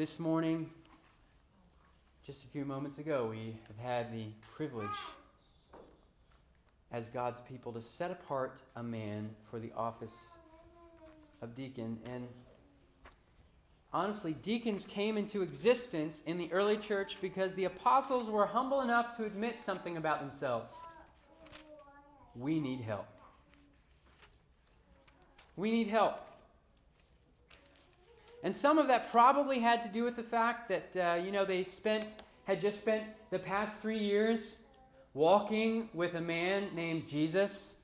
This morning, just a few moments ago, we have had the privilege as God's people to set apart a man for the office of deacon. And honestly, deacons came into existence in the early church because the apostles were humble enough to admit something about themselves. We need help. We need help. And some of that probably had to do with the fact that, uh, you know, they spent, had just spent the past three years walking with a man named Jesus,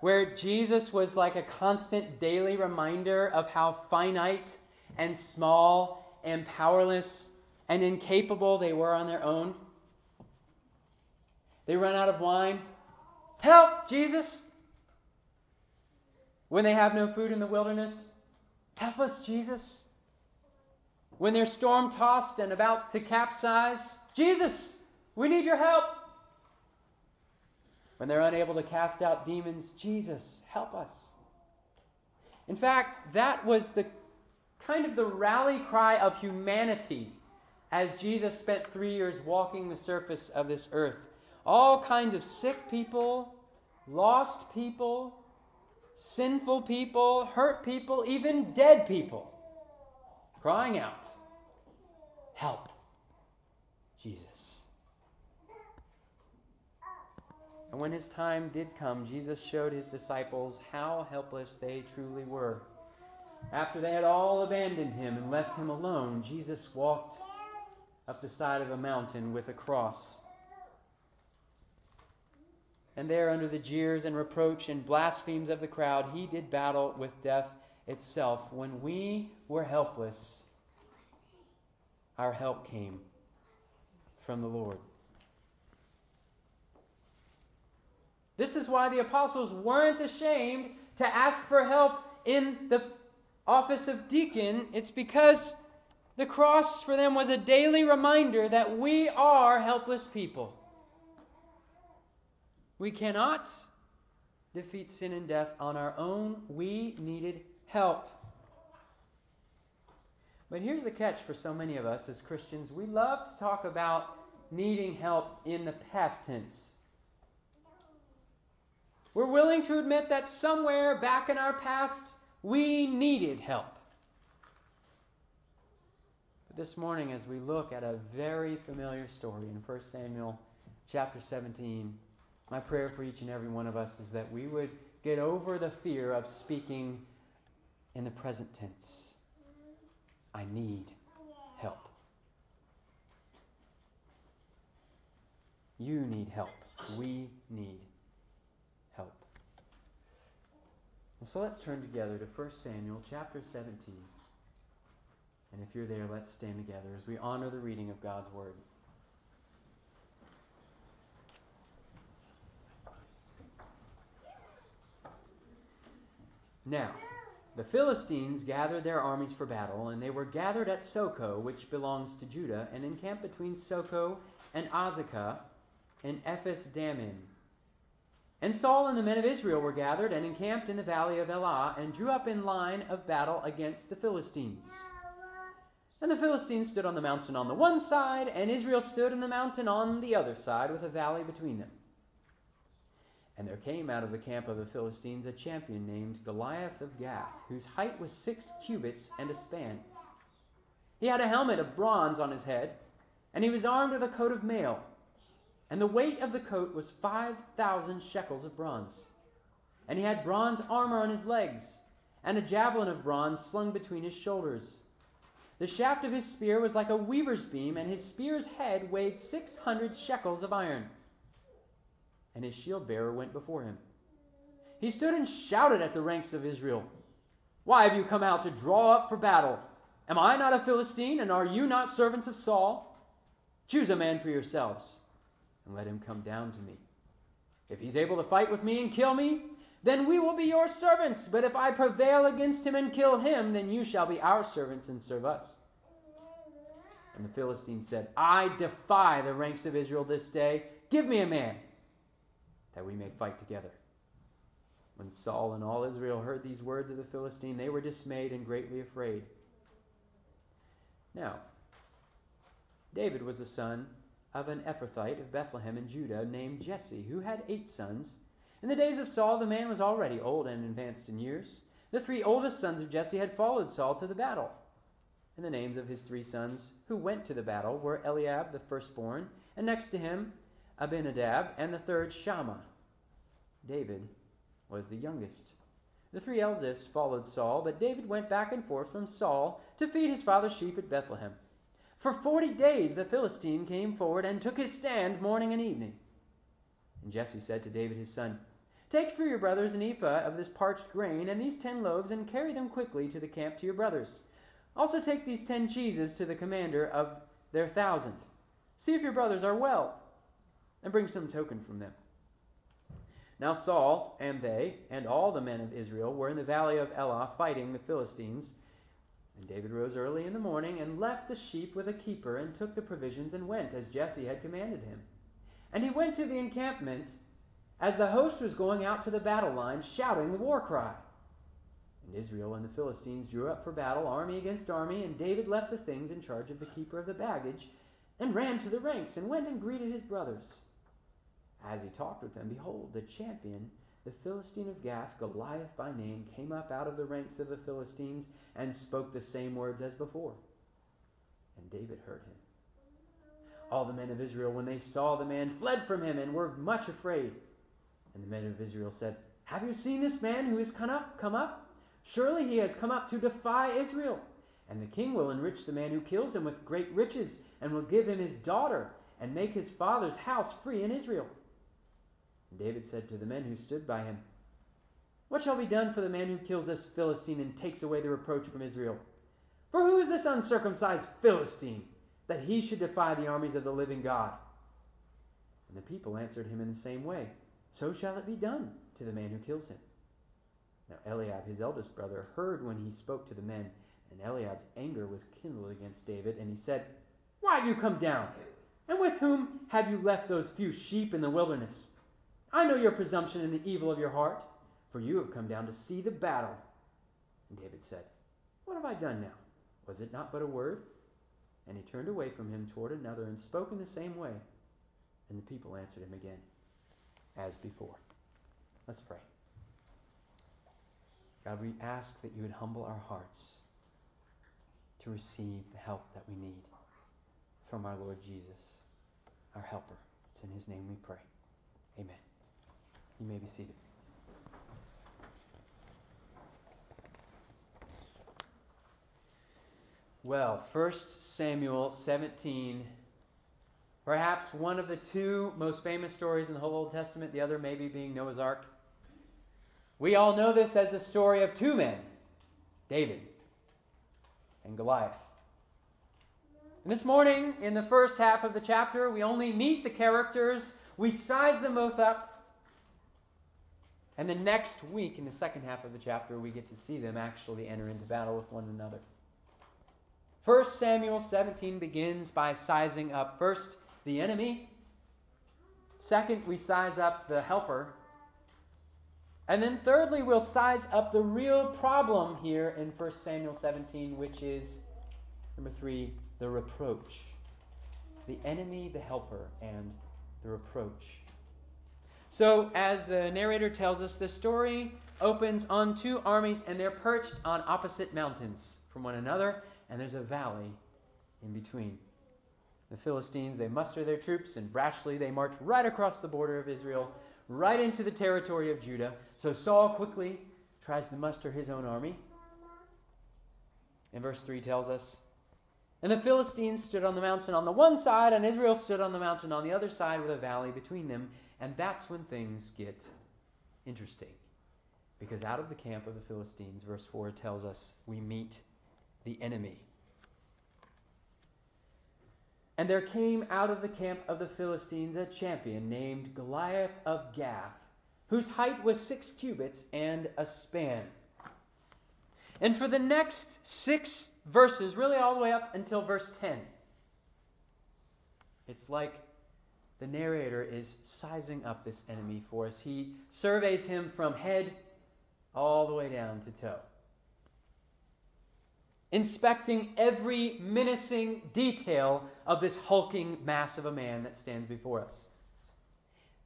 where Jesus was like a constant daily reminder of how finite and small and powerless and incapable they were on their own. They run out of wine. Help, Jesus! When they have no food in the wilderness, help us, Jesus. When they're storm tossed and about to capsize, Jesus, we need your help. When they're unable to cast out demons, Jesus, help us. In fact, that was the kind of the rally cry of humanity as Jesus spent three years walking the surface of this earth. All kinds of sick people, lost people, sinful people, hurt people, even dead people, crying out, Help, Jesus. And when his time did come, Jesus showed his disciples how helpless they truly were. After they had all abandoned him and left him alone, Jesus walked up the side of a mountain with a cross and there, under the jeers and reproach and blasphemies of the crowd, he did battle with death itself. When we were helpless, our help came from the Lord. This is why the apostles weren't ashamed to ask for help in the office of deacon. It's because the cross for them was a daily reminder that we are helpless people. We cannot defeat sin and death on our own. We needed help. But here's the catch for so many of us as Christians we love to talk about needing help in the past tense. We're willing to admit that somewhere back in our past we needed help. But this morning, as we look at a very familiar story in 1 Samuel chapter 17, my prayer for each and every one of us is that we would get over the fear of speaking in the present tense. I need help. You need help. We need help. So let's turn together to 1 Samuel chapter 17. And if you're there, let's stand together as we honor the reading of God's Word. Now, the Philistines gathered their armies for battle, and they were gathered at Socoh, which belongs to Judah, and encamped between Socoh and Azekah and Ephes Dammim. And Saul and the men of Israel were gathered and encamped in the valley of Elah, and drew up in line of battle against the Philistines. And the Philistines stood on the mountain on the one side, and Israel stood in the mountain on the other side, with a valley between them. And there came out of the camp of the Philistines a champion named Goliath of Gath, whose height was six cubits and a span. He had a helmet of bronze on his head, and he was armed with a coat of mail. And the weight of the coat was five thousand shekels of bronze. And he had bronze armor on his legs, and a javelin of bronze slung between his shoulders. The shaft of his spear was like a weaver's beam, and his spear's head weighed six hundred shekels of iron and his shield bearer went before him. He stood and shouted at the ranks of Israel Why have you come out to draw up for battle? Am I not a Philistine, and are you not servants of Saul? Choose a man for yourselves, and let him come down to me. If he's able to fight with me and kill me, then we will be your servants. But if I prevail against him and kill him, then you shall be our servants and serve us. And the Philistine said, I defy the ranks of Israel this day. Give me a man that we may fight together. When Saul and all Israel heard these words of the Philistine, they were dismayed and greatly afraid. Now, David was the son of an Ephrathite of Bethlehem in Judah named Jesse, who had eight sons. In the days of Saul, the man was already old and advanced in years. The three oldest sons of Jesse had followed Saul to the battle. And the names of his three sons who went to the battle were Eliab, the firstborn, and next to him Abinadab, and the third Shammah. David was the youngest. The three eldest followed Saul, but David went back and forth from Saul to feed his father's sheep at Bethlehem. For forty days the Philistine came forward and took his stand morning and evening. And Jesse said to David his son, Take for your brothers an ephah of this parched grain and these ten loaves, and carry them quickly to the camp to your brothers. Also take these ten cheeses to the commander of their thousand. See if your brothers are well, and bring some token from them. Now Saul and they and all the men of Israel were in the valley of Elah fighting the Philistines. And David rose early in the morning and left the sheep with a keeper and took the provisions and went as Jesse had commanded him. And he went to the encampment as the host was going out to the battle line, shouting the war cry. And Israel and the Philistines drew up for battle, army against army, and David left the things in charge of the keeper of the baggage and ran to the ranks and went and greeted his brothers. As he talked with them, behold, the champion, the Philistine of Gath, Goliath by name, came up out of the ranks of the Philistines and spoke the same words as before. And David heard him. All the men of Israel, when they saw the man, fled from him and were much afraid. And the men of Israel said, Have you seen this man who has come up? Come up? Surely he has come up to defy Israel. And the king will enrich the man who kills him with great riches, and will give him his daughter, and make his father's house free in Israel. And David said to the men who stood by him, What shall be done for the man who kills this Philistine and takes away the reproach from Israel? For who is this uncircumcised Philistine, that he should defy the armies of the living God? And the people answered him in the same way So shall it be done to the man who kills him. Now Eliab, his eldest brother, heard when he spoke to the men, and Eliab's anger was kindled against David, and he said, Why have you come down? And with whom have you left those few sheep in the wilderness? I know your presumption and the evil of your heart, for you have come down to see the battle. And David said, What have I done now? Was it not but a word? And he turned away from him toward another and spoke in the same way. And the people answered him again, as before. Let's pray. God, we ask that you would humble our hearts to receive the help that we need from our Lord Jesus, our helper. It's in his name we pray. Amen. You may be seated. Well, 1 Samuel 17, perhaps one of the two most famous stories in the whole Old Testament, the other maybe being Noah's Ark. We all know this as the story of two men, David and Goliath. And this morning, in the first half of the chapter, we only meet the characters, we size them both up, and the next week, in the second half of the chapter, we get to see them actually enter into battle with one another. First Samuel 17 begins by sizing up first the enemy. Second, we size up the helper. And then thirdly, we'll size up the real problem here in 1 Samuel 17, which is number three, the reproach. The enemy, the helper, and the reproach. So, as the narrator tells us, the story opens on two armies, and they're perched on opposite mountains from one another, and there's a valley in between. The Philistines, they muster their troops, and brashly they march right across the border of Israel, right into the territory of Judah. So Saul quickly tries to muster his own army. And verse 3 tells us And the Philistines stood on the mountain on the one side, and Israel stood on the mountain on the other side, with a valley between them. And that's when things get interesting. Because out of the camp of the Philistines, verse 4 tells us, we meet the enemy. And there came out of the camp of the Philistines a champion named Goliath of Gath, whose height was six cubits and a span. And for the next six verses, really all the way up until verse 10, it's like the narrator is sizing up this enemy for us. He surveys him from head all the way down to toe. inspecting every menacing detail of this hulking mass of a man that stands before us.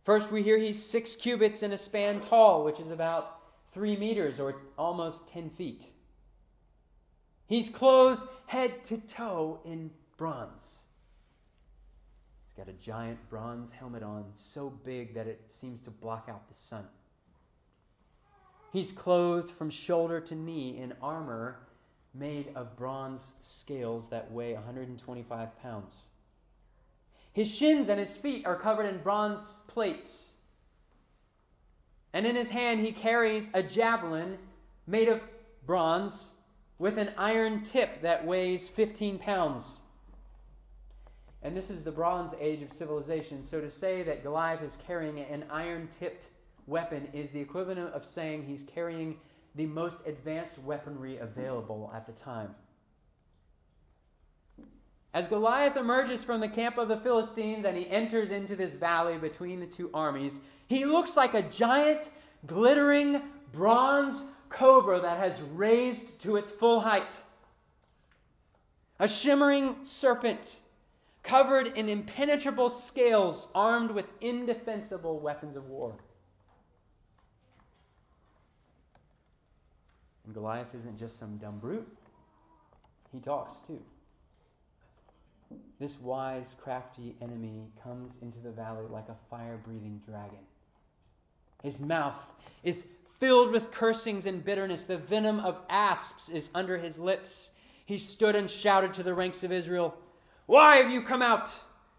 First, we hear he's six cubits in a span tall, which is about three meters or almost 10 feet. He's clothed head to toe in bronze. He's got a giant bronze helmet on, so big that it seems to block out the sun. He's clothed from shoulder to knee in armor made of bronze scales that weigh 125 pounds. His shins and his feet are covered in bronze plates. And in his hand he carries a javelin made of bronze with an iron tip that weighs 15 pounds. And this is the Bronze Age of civilization. So to say that Goliath is carrying an iron tipped weapon is the equivalent of saying he's carrying the most advanced weaponry available at the time. As Goliath emerges from the camp of the Philistines and he enters into this valley between the two armies, he looks like a giant, glittering bronze cobra that has raised to its full height. A shimmering serpent covered in impenetrable scales, armed with indefensible weapons of war. And Goliath isn't just some dumb brute, he talks too. This wise, crafty enemy comes into the valley like a fire breathing dragon. His mouth is filled with cursings and bitterness. The venom of asps is under his lips. He stood and shouted to the ranks of Israel, Why have you come out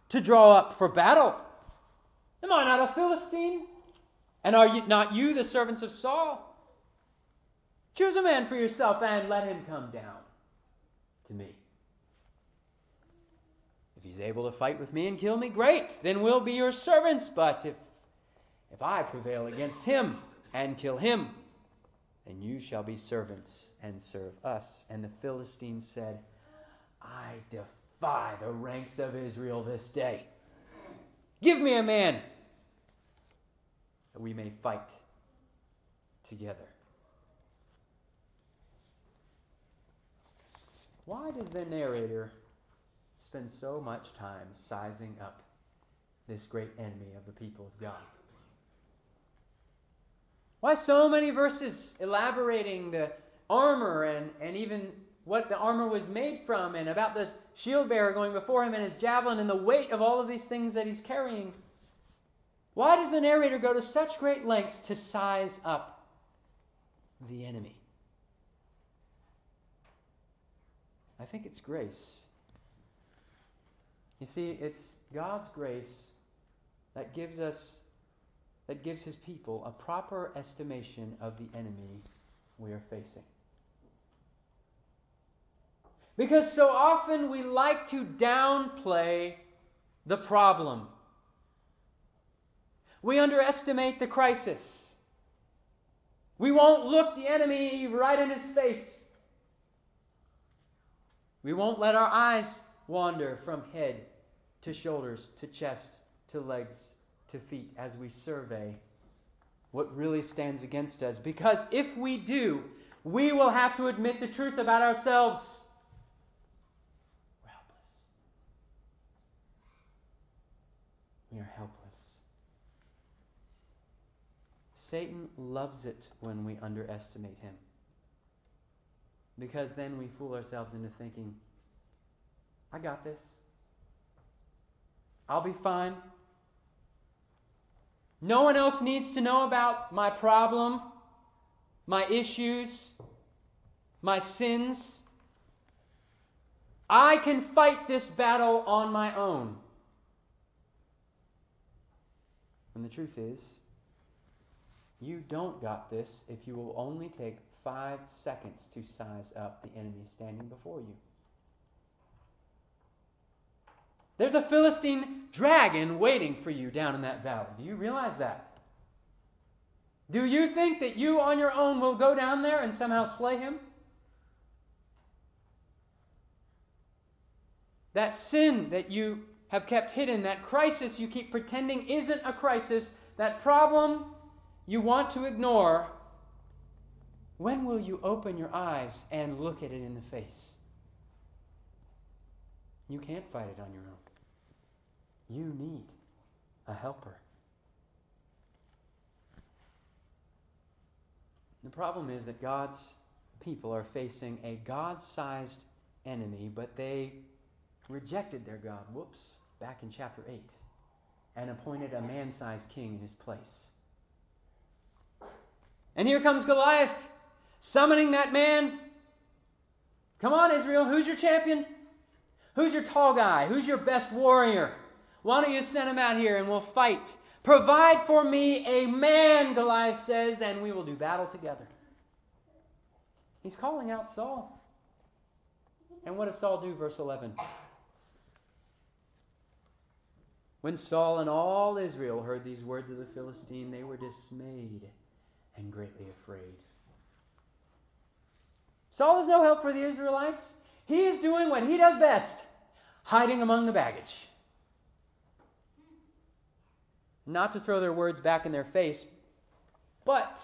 to draw up for battle? Am I not a Philistine? And are you, not you the servants of Saul? Choose a man for yourself and let him come down to me. If he's able to fight with me and kill me, great, then we'll be your servants. But if, if I prevail against him and kill him, then you shall be servants and serve us. And the Philistines said, I defy the ranks of Israel this day. Give me a man that we may fight together. Why does the narrator spend so much time sizing up this great enemy of the people of God? Why so many verses elaborating the armor and, and even what the armor was made from and about the shield bearer going before him and his javelin and the weight of all of these things that he's carrying? Why does the narrator go to such great lengths to size up the enemy? I think it's grace. You see, it's God's grace that gives us, that gives his people a proper estimation of the enemy we are facing. Because so often we like to downplay the problem. We underestimate the crisis. We won't look the enemy right in his face we won't let our eyes wander from head to shoulders to chest to legs to feet as we survey what really stands against us. Because if we do, we will have to admit the truth about ourselves. We're helpless. We are helpless. Satan loves it when we underestimate him. Because then we fool ourselves into thinking, I got this. I'll be fine. No one else needs to know about my problem, my issues, my sins. I can fight this battle on my own. And the truth is, you don't got this if you will only take five seconds to size up the enemy standing before you. There's a Philistine dragon waiting for you down in that valley. Do you realize that? Do you think that you on your own will go down there and somehow slay him? That sin that you have kept hidden, that crisis you keep pretending isn't a crisis, that problem you want to ignore, When will you open your eyes and look at it in the face? You can't fight it on your own. You need a helper. The problem is that God's people are facing a God sized enemy, but they rejected their God, whoops, back in chapter 8, and appointed a man sized king in his place. And here comes Goliath, summoning that man. Come on, Israel, who's your champion? Who's your tall guy? Who's your best warrior? Why don't you send him out here and we'll fight? Provide for me a man, Goliath says, and we will do battle together. He's calling out Saul. And what does Saul do? Verse 11. When Saul and all Israel heard these words of the Philistine, they were dismayed and greatly afraid. Saul is no help for the Israelites. He is doing what he does best hiding among the baggage. Not to throw their words back in their face, but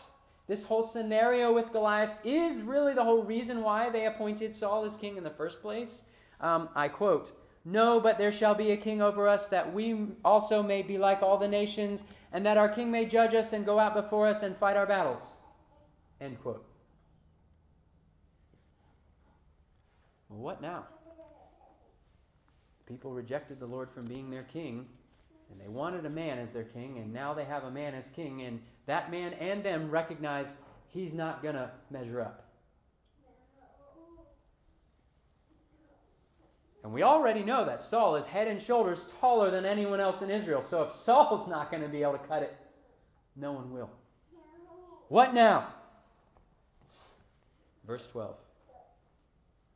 this whole scenario with Goliath is really the whole reason why they appointed Saul as king in the first place. Um, I quote, no, but there shall be a king over us, that we also may be like all the nations, and that our king may judge us and go out before us and fight our battles. End quote. Well, what now? People rejected the Lord from being their king, and they wanted a man as their king, and now they have a man as king, and that man and them recognize he's not going to measure up. And we already know that Saul is head and shoulders taller than anyone else in Israel. So if Saul's not going to be able to cut it, no one will. What now? Verse 12.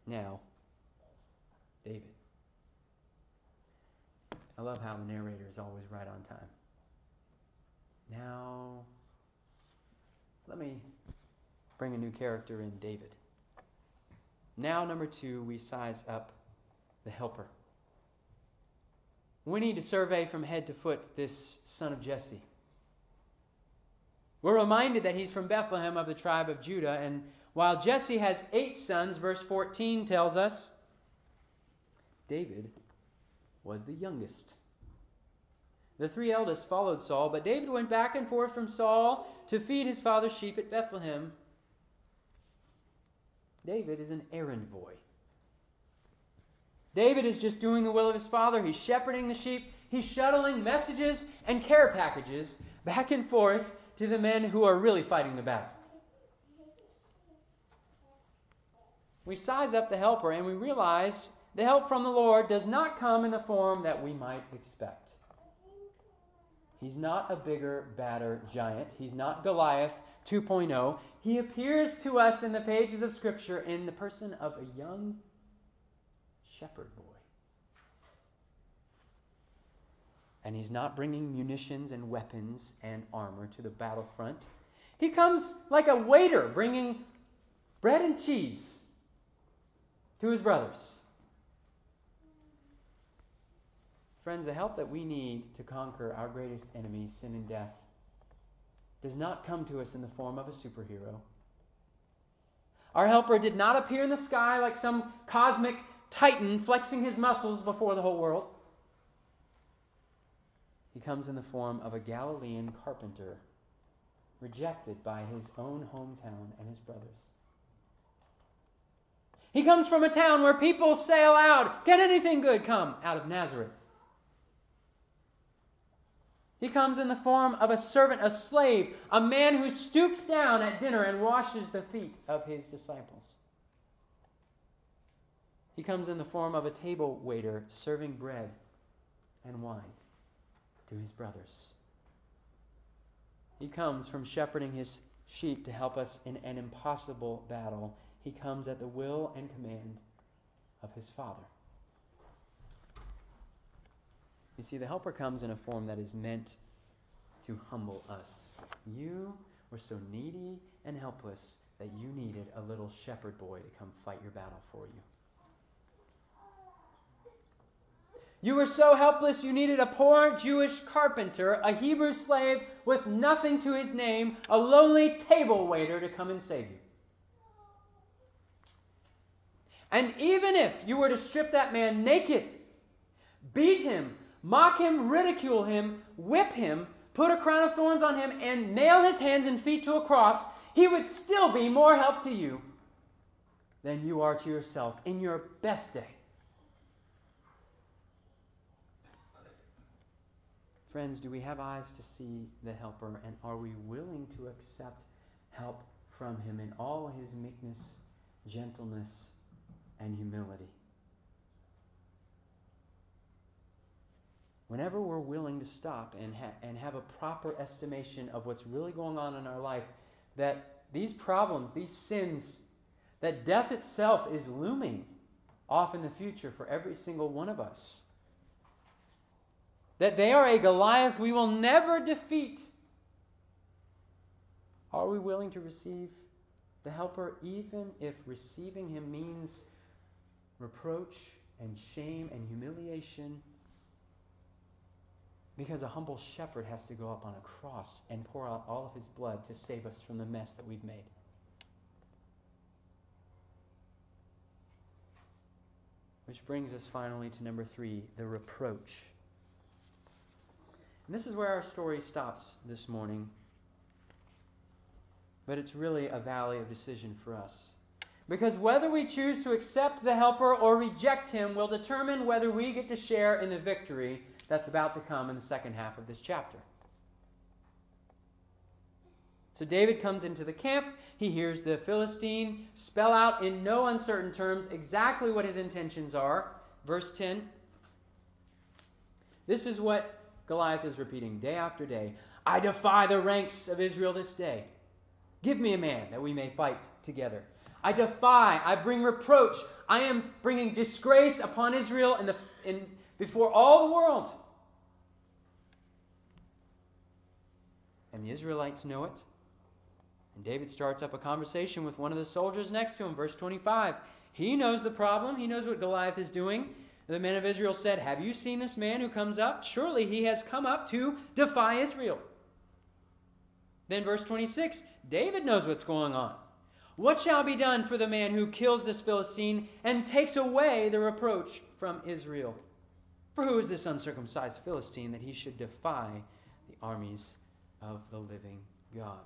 Now, David. I love how the narrator is always right on time. Now, let me bring a new character in David. Now, number two, we size up the helper. We need to survey from head to foot this son of Jesse. We're reminded that he's from Bethlehem of the tribe of Judah, and while Jesse has eight sons, verse 14 tells us, David was the youngest. The three eldest followed Saul, but David went back and forth from Saul to feed his father's sheep at Bethlehem. David is an errand boy. David is just doing the will of his father. He's shepherding the sheep. He's shuttling messages and care packages back and forth to the men who are really fighting the battle. We size up the helper and we realize the help from the Lord does not come in the form that we might expect. He's not a bigger, badder giant. He's not Goliath 2.0. He appears to us in the pages of Scripture in the person of a young shepherd boy. And he's not bringing munitions and weapons and armor to the battlefront. He comes like a waiter bringing bread and cheese to his brothers. Friends, the help that we need to conquer our greatest enemy, sin and death, does not come to us in the form of a superhero. Our helper did not appear in the sky like some cosmic titan flexing his muscles before the whole world. He comes in the form of a Galilean carpenter, rejected by his own hometown and his brothers. He comes from a town where people say aloud, Can anything good come out of Nazareth? He comes in the form of a servant, a slave, a man who stoops down at dinner and washes the feet of his disciples. He comes in the form of a table waiter serving bread and wine to his brothers. He comes from shepherding his sheep to help us in an impossible battle. He comes at the will and command of his Father. You see, the helper comes in a form that is meant to humble us. You were so needy and helpless that you needed a little shepherd boy to come fight your battle for you. You were so helpless you needed a poor Jewish carpenter, a Hebrew slave with nothing to his name, a lonely table waiter to come and save you. And even if you were to strip that man naked, beat him, mock him, ridicule him, whip him, put a crown of thorns on him, and nail his hands and feet to a cross, he would still be more help to you than you are to yourself in your best day. Friends, do we have eyes to see the helper, and are we willing to accept help from him in all his meekness, gentleness, and humility? Whenever we're willing to stop and, ha- and have a proper estimation of what's really going on in our life, that these problems, these sins, that death itself is looming off in the future for every single one of us that they are a Goliath we will never defeat. Are we willing to receive the helper even if receiving him means reproach and shame and humiliation? Because a humble shepherd has to go up on a cross and pour out all of his blood to save us from the mess that we've made. Which brings us finally to number three the reproach. And this is where our story stops this morning. But it's really a valley of decision for us. Because whether we choose to accept the helper or reject him will determine whether we get to share in the victory that's about to come in the second half of this chapter. So David comes into the camp. He hears the Philistine spell out in no uncertain terms exactly what his intentions are. Verse 10. This is what Goliath is repeating day after day I defy the ranks of Israel this day. Give me a man that we may fight together. I defy, I bring reproach. I am bringing disgrace upon Israel in the, in, before all the world. And the Israelites know it. And David starts up a conversation with one of the soldiers next to him, verse 25. He knows the problem, he knows what Goliath is doing. The men of Israel said, Have you seen this man who comes up? Surely he has come up to defy Israel. Then, verse 26, David knows what's going on. What shall be done for the man who kills this Philistine and takes away the reproach from Israel? For who is this uncircumcised Philistine that he should defy the armies of the living God?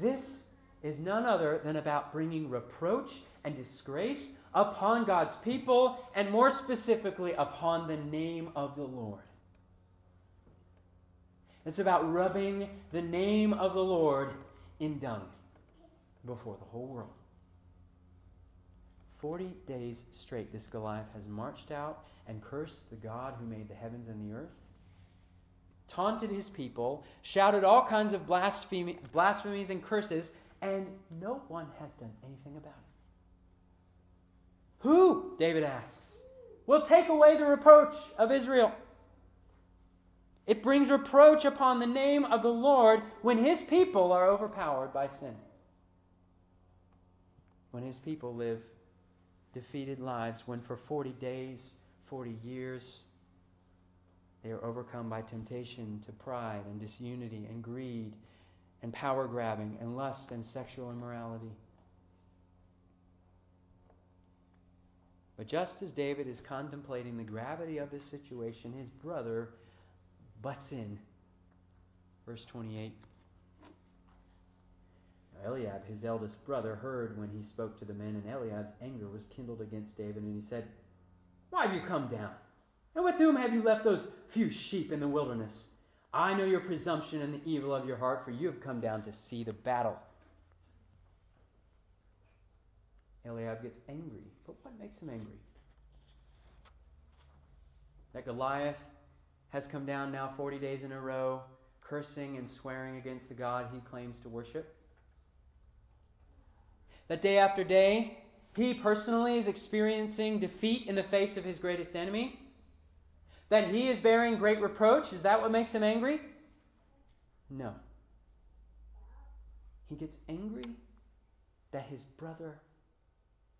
This is none other than about bringing reproach and disgrace upon God's people, and more specifically, upon the name of the Lord. It's about rubbing the name of the Lord in dung before the whole world. Forty days straight, this Goliath has marched out and cursed the God who made the heavens and the earth, taunted his people, shouted all kinds of blasphemies and curses, and no one has done anything about it. Who, David asks, will take away the reproach of Israel? It brings reproach upon the name of the Lord when his people are overpowered by sin. When his people live defeated lives, when for 40 days, 40 years, they are overcome by temptation to pride and disunity and greed and power grabbing and lust and sexual immorality. But just as David is contemplating the gravity of this situation, his brother butts in. Verse 28. Now, Eliab, his eldest brother, heard when he spoke to the men, and Eliab's anger was kindled against David, and he said, Why have you come down? And with whom have you left those few sheep in the wilderness? I know your presumption and the evil of your heart, for you have come down to see the battle. Eliab gets angry. But what makes him angry? That Goliath has come down now 40 days in a row, cursing and swearing against the God he claims to worship. That day after day, he personally is experiencing defeat in the face of his greatest enemy. That he is bearing great reproach. Is that what makes him angry? No. He gets angry that his brother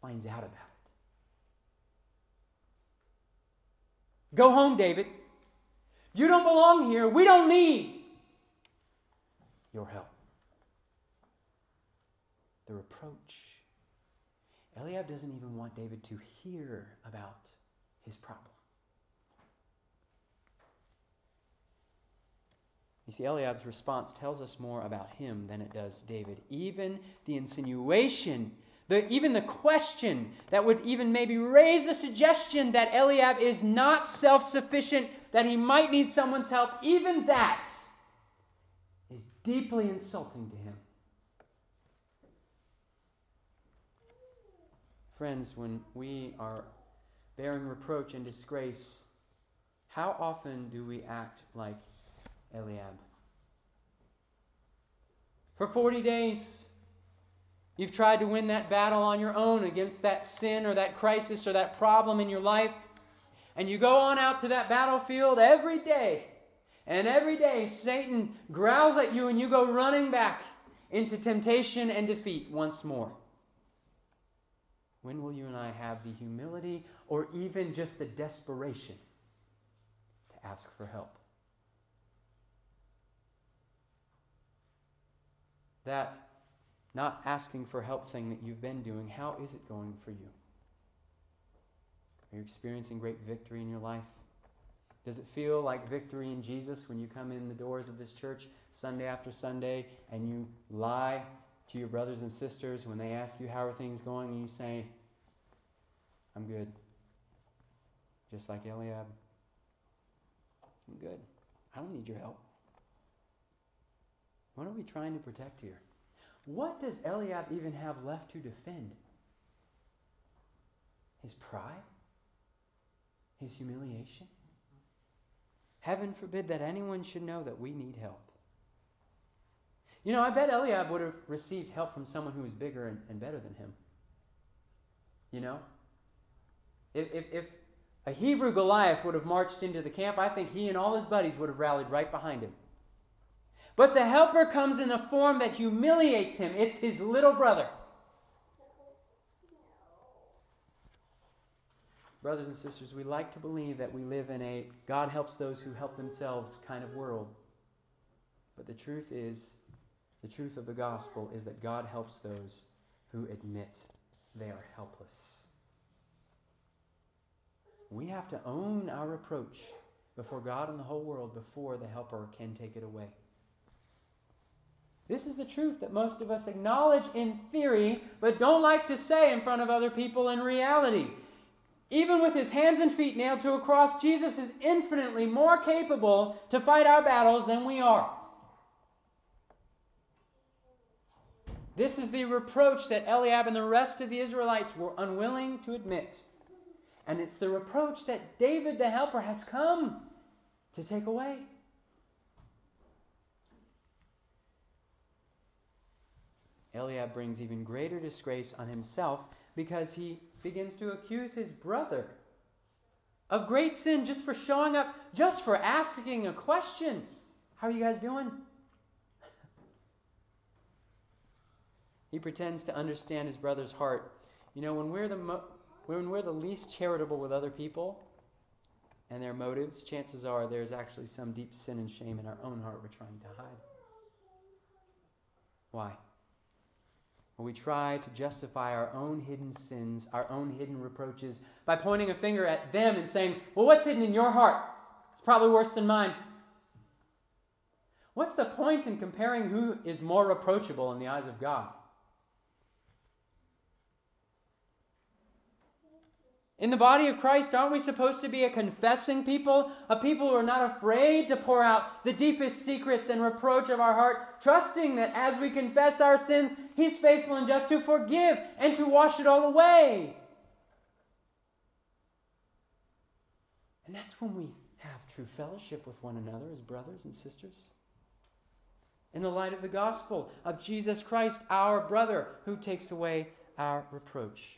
finds out about it. Go home, David. You don't belong here. We don't need your help. the reproach. Eliab doesn't even want David to hear about his problem. You see, Eliab's response tells us more about him than it does David. Even the insinuation, the, even the question that would even maybe raise the suggestion that Eliab is not self sufficient, that he might need someone's help, even that is deeply insulting to him. Friends, when we are bearing reproach and disgrace, how often do we act like Eliab? For 40 days, you've tried to win that battle on your own against that sin or that crisis or that problem in your life. And you go on out to that battlefield every day. And every day, Satan growls at you, and you go running back into temptation and defeat once more. When will you and I have the humility or even just the desperation to ask for help? That not asking for help thing that you've been doing, how is it going for you? Are you experiencing great victory in your life? Does it feel like victory in Jesus when you come in the doors of this church Sunday after Sunday and you lie to your brothers and sisters when they ask you how are things going and you say, I'm good. Just like Eliab. I'm good. I don't need your help. What are we trying to protect here? What does Eliab even have left to defend? His pride? His humiliation? Heaven forbid that anyone should know that we need help. You know, I bet Eliab would have received help from someone who was bigger and, and better than him. You know? If, if, if a Hebrew Goliath would have marched into the camp, I think he and all his buddies would have rallied right behind him. But the helper comes in a form that humiliates him. It's his little brother. Brothers and sisters, we like to believe that we live in a God helps those who help themselves kind of world. But the truth is, the truth of the gospel is that God helps those who admit they are helpless. We have to own our approach before God and the whole world before the Helper can take it away. This is the truth that most of us acknowledge in theory, but don't like to say in front of other people in reality. Even with his hands and feet nailed to a cross, Jesus is infinitely more capable to fight our battles than we are. This is the reproach that Eliab and the rest of the Israelites were unwilling to admit. And it's the reproach that David the helper has come to take away. Eliab brings even greater disgrace on himself because he begins to accuse his brother of great sin just for showing up, just for asking a question. How are you guys doing? he pretends to understand his brother's heart. You know, when we're the mo- when we're the least charitable with other people and their motives, chances are there's actually some deep sin and shame in our own heart we're trying to hide. Why? We try to justify our own hidden sins, our own hidden reproaches, by pointing a finger at them and saying, Well, what's hidden in your heart? It's probably worse than mine. What's the point in comparing who is more reproachable in the eyes of God? In the body of Christ, aren't we supposed to be a confessing people? A people who are not afraid to pour out the deepest secrets and reproach of our heart, trusting that as we confess our sins, He's faithful and just to forgive and to wash it all away. And that's when we have true fellowship with one another as brothers and sisters. In the light of the gospel of Jesus Christ, our brother, who takes away our reproach.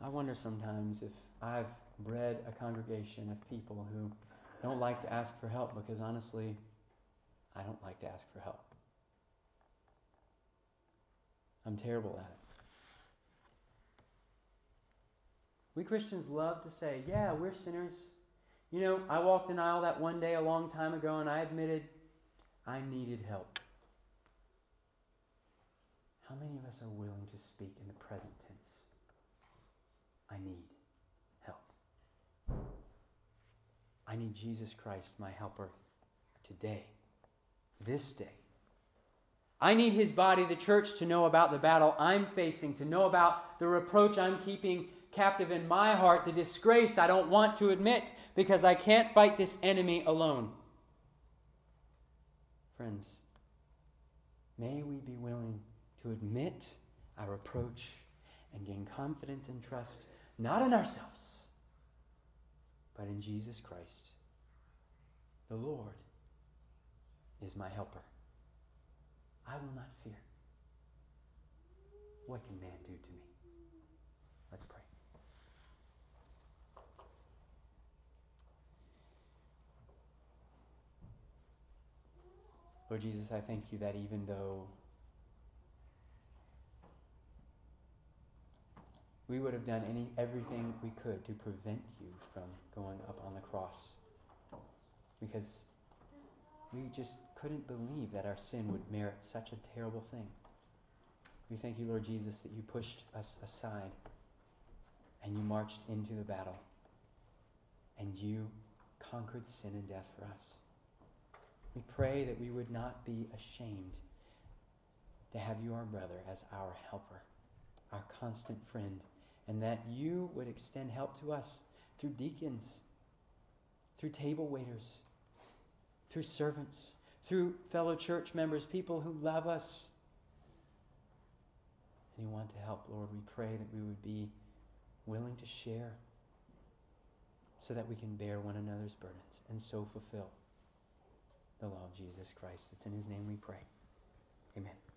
I wonder sometimes if I've bred a congregation of people who don't like to ask for help because honestly, I don't like to ask for help. I'm terrible at it. We Christians love to say, yeah, we're sinners. You know, I walked an aisle that one day a long time ago and I admitted I needed help. How many of us are willing to speak in the present tense? I need help. I need Jesus Christ, my helper, today, this day. I need his body, the church, to know about the battle I'm facing, to know about the reproach I'm keeping captive in my heart, the disgrace I don't want to admit because I can't fight this enemy alone. Friends, may we be willing to admit our reproach and gain confidence and trust not in ourselves, but in Jesus Christ. The Lord is my helper. I will not fear. What can man do to me? Let's pray. Lord Jesus, I thank you that even though we would have done any everything we could to prevent you from going up on the cross because we just couldn't believe that our sin would merit such a terrible thing. We thank you, Lord Jesus, that you pushed us aside and you marched into the battle and you conquered sin and death for us. We pray that we would not be ashamed to have you, our brother, as our helper, our constant friend, and that you would extend help to us through deacons, through table waiters, through servants, through fellow church members, people who love us and who want to help. Lord, we pray that we would be willing to share so that we can bear one another's burdens and so fulfill the law of Jesus Christ. It's in his name we pray. Amen.